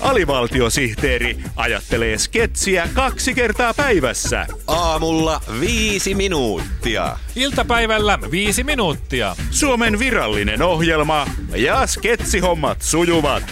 Alivaltiosihteeri ajattelee sketsiä kaksi kertaa päivässä. Aamulla viisi minuuttia. Iltapäivällä viisi minuuttia. Suomen virallinen ohjelma ja sketsihommat sujuvat.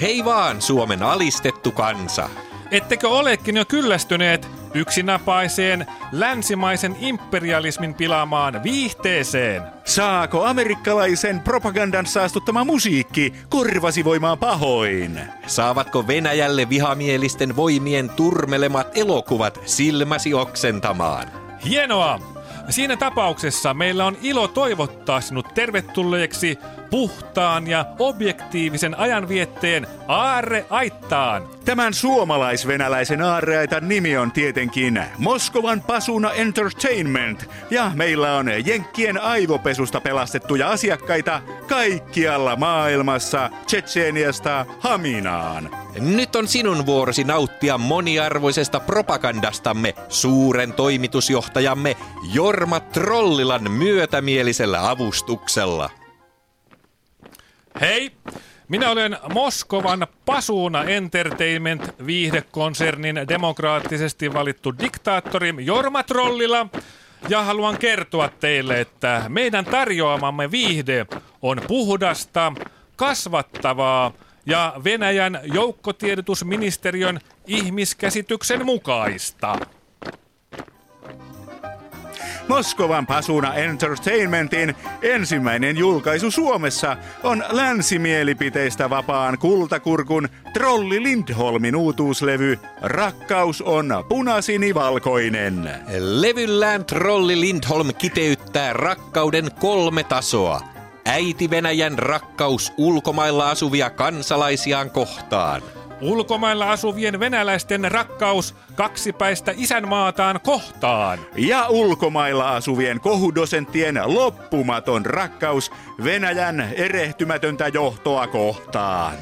Hei vaan Suomen alistettu kansa. Ettekö olekin jo kyllästyneet yksinäpaiseen länsimaisen imperialismin pilaamaan viihteeseen? Saako amerikkalaisen propagandan saastuttama musiikki korvasi voimaan pahoin? Saavatko Venäjälle vihamielisten voimien turmelemat elokuvat silmäsi oksentamaan? Hienoa! Siinä tapauksessa meillä on ilo toivottaa sinut tervetulleeksi puhtaan ja objektiivisen ajanvietteen Aarre Aittaan. Tämän suomalais-venäläisen aarreaitan nimi on tietenkin Moskovan Pasuna Entertainment. Ja meillä on Jenkkien aivopesusta pelastettuja asiakkaita kaikkialla maailmassa, Tsetseeniasta Haminaan. Nyt on sinun vuorosi nauttia moniarvoisesta propagandastamme suuren toimitusjohtajamme Jorma Trollilan myötämielisellä avustuksella. Hei! Minä olen Moskovan Pasuna Entertainment viihdekonsernin demokraattisesti valittu diktaattori Jorma Trollila. Ja haluan kertoa teille, että meidän tarjoamamme viihde on puhdasta, kasvattavaa ja Venäjän joukkotiedotusministeriön ihmiskäsityksen mukaista. Moskovan Pasuna Entertainmentin ensimmäinen julkaisu Suomessa on länsimielipiteistä vapaan kultakurkun Trolli Lindholmin uutuuslevy Rakkaus on punasinivalkoinen. Levyllään Trolli Lindholm kiteyttää rakkauden kolme tasoa. Äiti Venäjän rakkaus ulkomailla asuvia kansalaisiaan kohtaan – Ulkomailla asuvien venäläisten rakkaus kaksipäistä isänmaataan kohtaan. Ja ulkomailla asuvien kohudosenttien loppumaton rakkaus Venäjän erehtymätöntä johtoa kohtaan.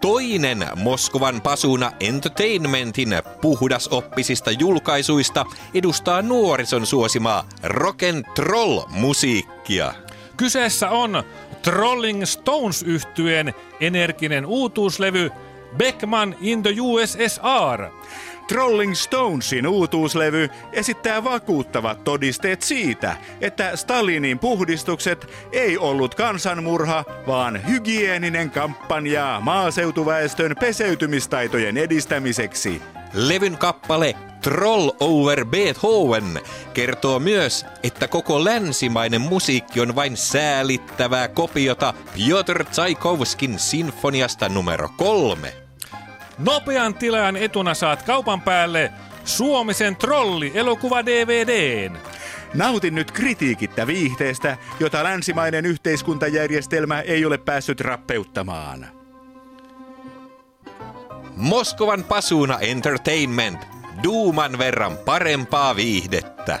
Toinen Moskovan pasuna Entertainmentin puhdasoppisista julkaisuista edustaa nuorison suosimaa rock and troll musiikkia. Kyseessä on Trolling Stones yhtyeen energinen uutuuslevy Beckman in the USSR. Trolling Stonesin uutuuslevy esittää vakuuttavat todisteet siitä, että Stalinin puhdistukset ei ollut kansanmurha, vaan hygieninen kampanja maaseutuväestön peseytymistaitojen edistämiseksi. Levyn kappale Troll over Beethoven kertoo myös, että koko länsimainen musiikki on vain säälittävää kopiota Piotr Tsaikovskin sinfoniasta numero kolme. Nopean tilajan etuna saat kaupan päälle Suomisen trolli elokuva DVDn. Nautin nyt kritiikittä viihteestä, jota länsimainen yhteiskuntajärjestelmä ei ole päässyt rappeuttamaan. Moskovan Pasuna Entertainment. Duuman verran parempaa viihdettä.